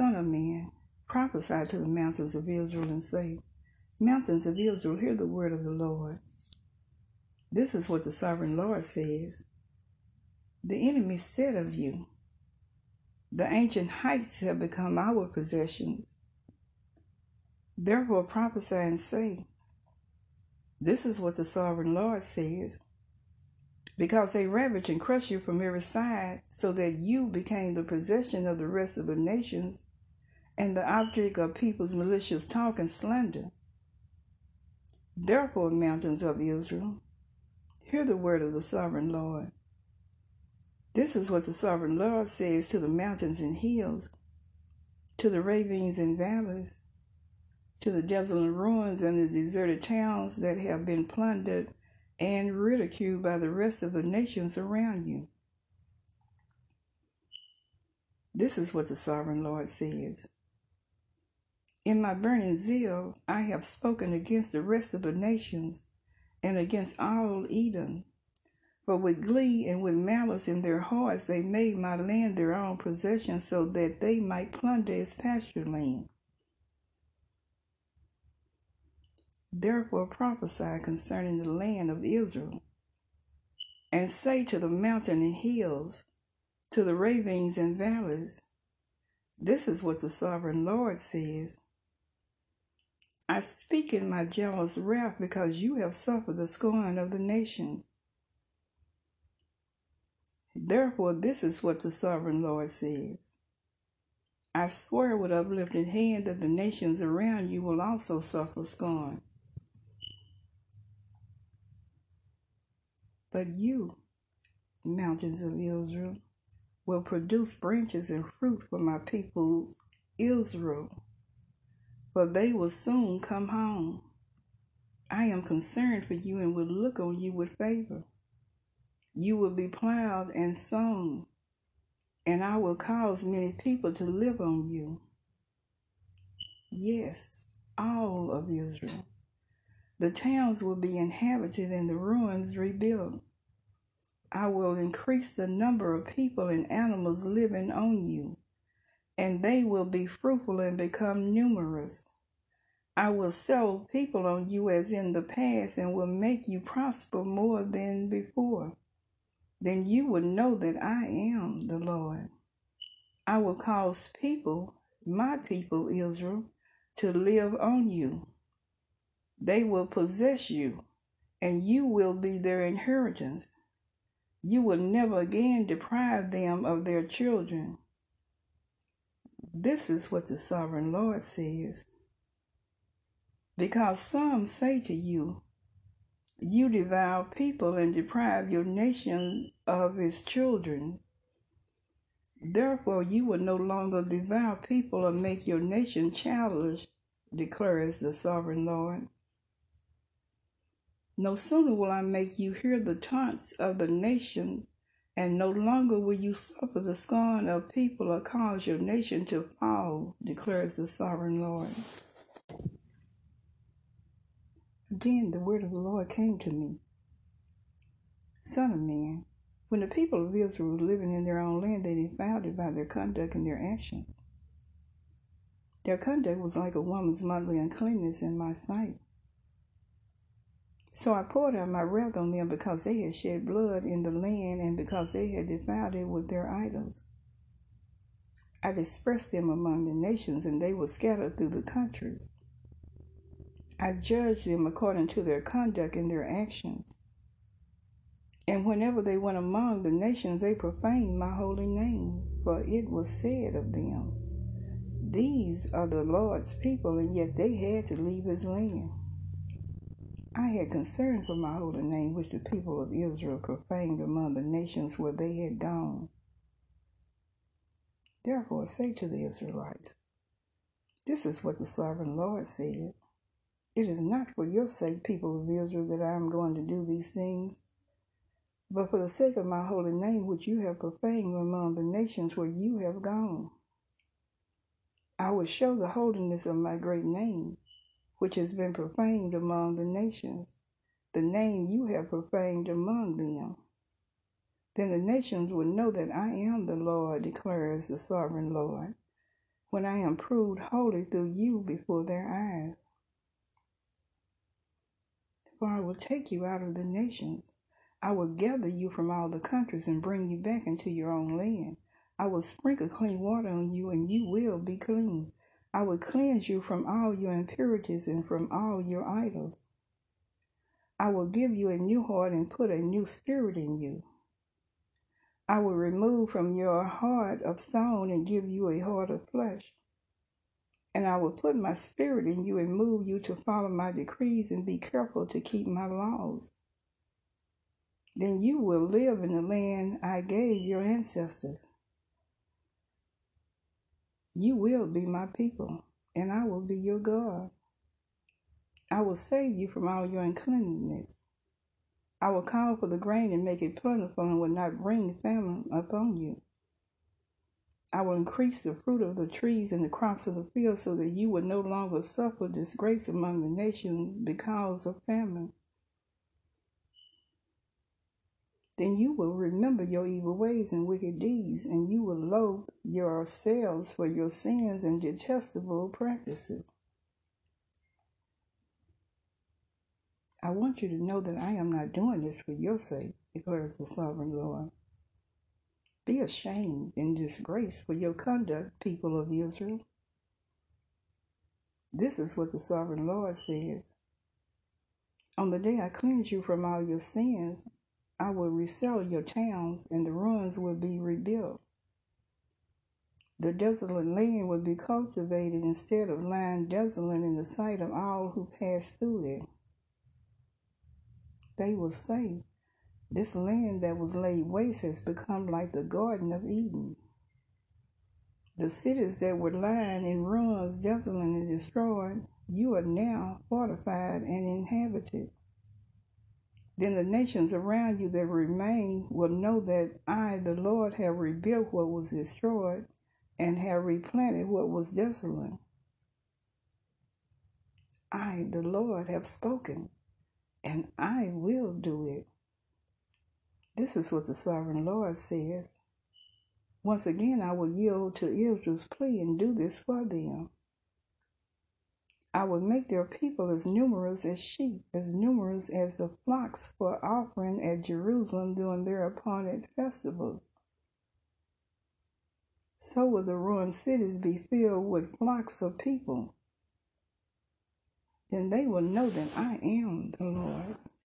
Son of man, prophesy to the mountains of Israel and say, Mountains of Israel, hear the word of the Lord. This is what the sovereign Lord says. The enemy said of you, The ancient heights have become our possessions. Therefore prophesy and say, This is what the sovereign Lord says. Because they ravage and crush you from every side, so that you became the possession of the rest of the nations and the object of people's malicious talk and slander. Therefore, mountains of Israel, hear the word of the sovereign Lord. This is what the sovereign Lord says to the mountains and hills, to the ravines and valleys, to the desolate ruins and the deserted towns that have been plundered and ridiculed by the rest of the nations around you. This is what the sovereign Lord says. In my burning zeal, I have spoken against the rest of the nations and against all Edom. For with glee and with malice in their hearts, they made my land their own possession so that they might plunder its pasture land. Therefore prophesy concerning the land of Israel, and say to the mountain and hills, to the ravines and valleys, This is what the sovereign Lord says. I speak in my jealous wrath because you have suffered the scorn of the nations. Therefore, this is what the sovereign Lord says. I swear with uplifted hand that the nations around you will also suffer scorn. But you, mountains of Israel, will produce branches and fruit for my people Israel, for they will soon come home. I am concerned for you and will look on you with favor. You will be plowed and sown, and I will cause many people to live on you. Yes, all of Israel. The towns will be inhabited and the ruins rebuilt. I will increase the number of people and animals living on you, and they will be fruitful and become numerous. I will settle people on you as in the past and will make you prosper more than before. Then you will know that I am the Lord. I will cause people, my people Israel, to live on you they will possess you, and you will be their inheritance. You will never again deprive them of their children. This is what the sovereign Lord says. Because some say to you, You devour people and deprive your nation of its children. Therefore, you will no longer devour people or make your nation childish, declares the sovereign Lord. No sooner will I make you hear the taunts of the nations, and no longer will you suffer the scorn of people or cause your nation to fall, declares the sovereign Lord. Again, the word of the Lord came to me. Son of man, when the people of Israel were living in their own land, they defiled it by their conduct and their actions. Their conduct was like a woman's motley uncleanness in my sight. So I poured out my wrath on them because they had shed blood in the land and because they had defiled it with their idols. I dispersed them among the nations, and they were scattered through the countries. I judged them according to their conduct and their actions. And whenever they went among the nations, they profaned my holy name, for it was said of them, These are the Lord's people, and yet they had to leave his land. I had concern for my holy name, which the people of Israel profaned among the nations where they had gone. Therefore, say to the Israelites, This is what the sovereign Lord said. It is not for your sake, people of Israel, that I am going to do these things, but for the sake of my holy name, which you have profaned among the nations where you have gone. I will show the holiness of my great name which has been profaned among the nations, the name you have profaned among them. Then the nations will know that I am the Lord, declares the sovereign Lord, when I am proved holy through you before their eyes. For I will take you out of the nations. I will gather you from all the countries and bring you back into your own land. I will sprinkle clean water on you, and you will be clean. I will cleanse you from all your impurities and from all your idols. I will give you a new heart and put a new spirit in you. I will remove from your heart of stone and give you a heart of flesh. And I will put my spirit in you and move you to follow my decrees and be careful to keep my laws. Then you will live in the land I gave your ancestors. You will be my people, and I will be your God. I will save you from all your uncleanness. I will call for the grain and make it plentiful and will not bring famine upon you. I will increase the fruit of the trees and the crops of the field so that you will no longer suffer disgrace among the nations because of famine. Then you will remember your evil ways and wicked deeds, and you will loathe yourselves for your sins and detestable practices. I want you to know that I am not doing this for your sake, declares the sovereign Lord. Be ashamed and disgraced for your conduct, people of Israel. This is what the sovereign Lord says. On the day I cleanse you from all your sins, I will resettle your towns, and the ruins will be rebuilt. The desolate land will be cultivated instead of lying desolate in the sight of all who pass through it they will say, This land that was laid waste has become like the Garden of Eden. The cities that were lying in ruins, desolate and destroyed, you are now fortified and inhabited. Then the nations around you that remain will know that I, the Lord, have rebuilt what was destroyed and have replanted what was desolate. I, the Lord, have spoken and I will do it. This is what the sovereign Lord says. Once again, I will yield to Israel's plea and do this for them. I will make their people as numerous as sheep, as numerous as the flocks for offering at Jerusalem during their appointed festivals. So will the ruined cities be filled with flocks of people then they will know that I am the Lord.